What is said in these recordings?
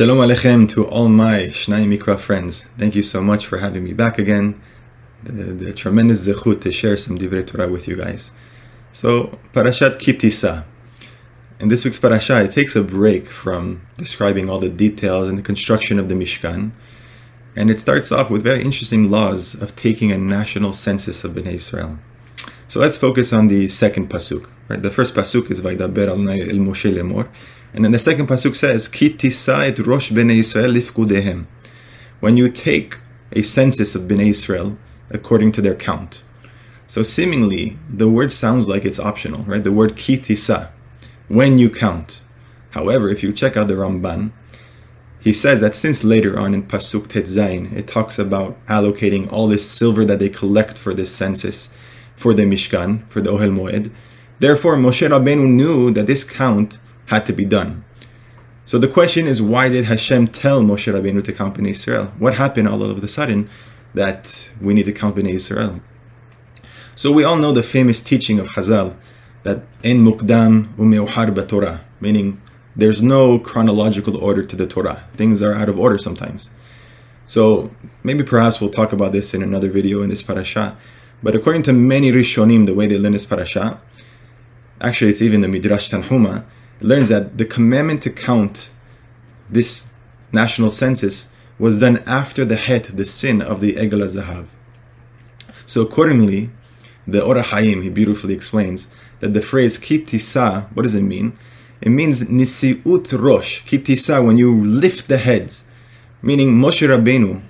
Shalom Aleichem to all my Shnai Mikra friends. Thank you so much for having me back again. The, the tremendous zechut to share some Divrei Torah with you guys. So, Parashat Ki Tisa. In this week's parasha, it takes a break from describing all the details and the construction of the Mishkan, and it starts off with very interesting laws of taking a national census of Bnei Israel. So let's focus on the second pasuk. Right, the first pasuk is Vaydaber al el Moshe lemor, and then the second pasuk says, Ki et rosh bnei Israel lifkudehem. When you take a census of bnei Israel according to their count. So seemingly, the word sounds like it's optional, right? The word ki tisa, when you count. However, if you check out the Ramban, he says that since later on in Pasuk Tetzain, it talks about allocating all this silver that they collect for this census, for the Mishkan, for the Ohel Moed. Therefore, Moshe Rabbeinu knew that this count had to be done. So the question is, why did Hashem tell Moshe Rabbeinu to count Bnei Israel? What happened all of a sudden that we need to count Bnei Israel? So we all know the famous teaching of Chazal that in mukdam umeuhar Torah, meaning there's no chronological order to the Torah. Things are out of order sometimes. So maybe perhaps we'll talk about this in another video in this parasha. But according to many Rishonim, the way they learn this parasha, actually it's even the Midrash Tanhuma, learns that the commandment to count this national census was done after the het, the sin of the Egel Zahav. So accordingly, the Or HaChaim, he beautifully explains that the phrase ki tisa, what does it mean? It means nisiut rosh, ki tisa, when you lift the heads. Meaning Moshe Rabbeinu,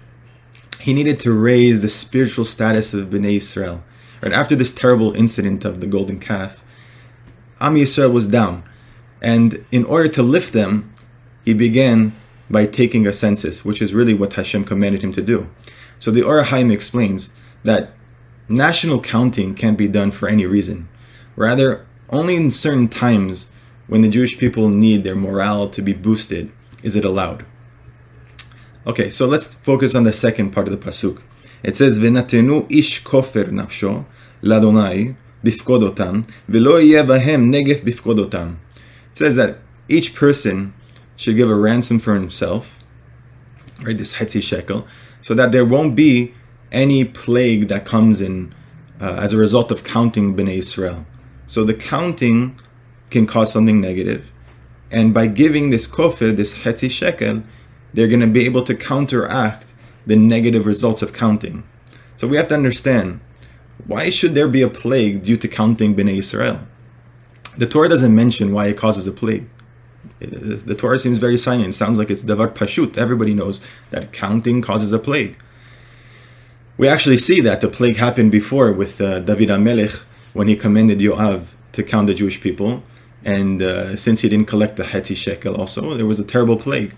he needed to raise the spiritual status of Bnei Israel. Right after this terrible incident of the golden calf, Am Yisrael was down. And in order to lift them, he began by taking a census, which is really what Hashem commanded him to do. So the Or HaChaim explains that national counting can't be done for any reason. Rather, only in certain times when the Jewish people need their morale to be boosted is it allowed. Okay, so let's focus on the second part of the pasuk. It says, "V'natenu ish kofer nafsho ladonai bifkodotam v'lo yeh bahem negef bifkodotam." It says that each person should give a ransom for himself, right? This hetzi shekel, so that there won't be any plague that comes in uh, as a result of counting Bnei Israel. So the counting can cause something negative, and by giving this kofer, this hetzi shekel, they're going to be able to counteract the negative results of counting. So we have to understand why should there be a plague due to counting Bnei Israel? The Torah doesn't mention why it causes a plague. The Torah seems very silent. It sounds like it's davar pashut. Everybody knows that counting causes a plague. We actually see that the plague happened before with uh, David HaMelech when he commanded Yoav to count the Jewish people. And uh, since he didn't collect the Hetzi shekel also, there was a terrible plague.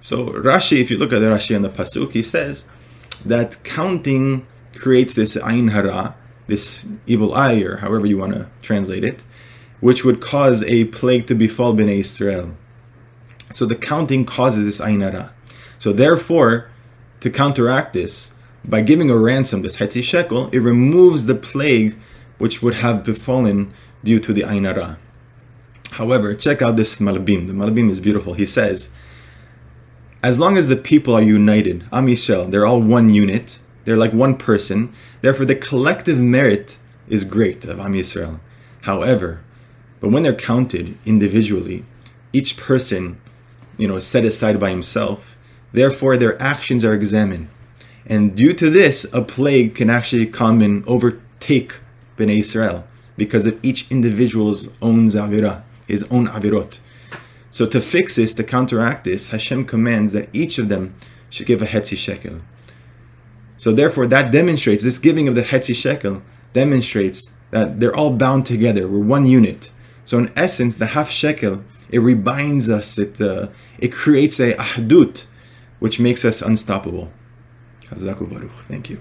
So Rashi, if you look at the Rashi on the Pasuk, he says that counting creates this ayin hara, this evil eye, or however you want to translate it, which would cause a plague to befall Bnei Israel. So the counting causes this ayin hara. So therefore, to counteract this, by giving a ransom, this hetzi shekel, it removes the plague which would have befallen due to the ayin hara. However, check out this Malbim. The Malbim is beautiful. He says, as long as the people are united, Am Yisrael, they're all one unit, they're like one person, therefore the collective merit is great of Am Yisrael. However, but when they're counted individually, each person, you know, is set aside by himself, therefore their actions are examined. And due to this, a plague can actually come and overtake Bnei Israel because of each individual's own aveira, his own avirot. So to fix this, to counteract this, Hashem commands that each of them should give a hetzi shekel. So therefore, that demonstrates this giving of the hetzi shekel demonstrates that they're all bound together. We're one unit. So in essence, the half shekel it rebinds us. It uh, it creates a ahdut, which makes us unstoppable. Thank you.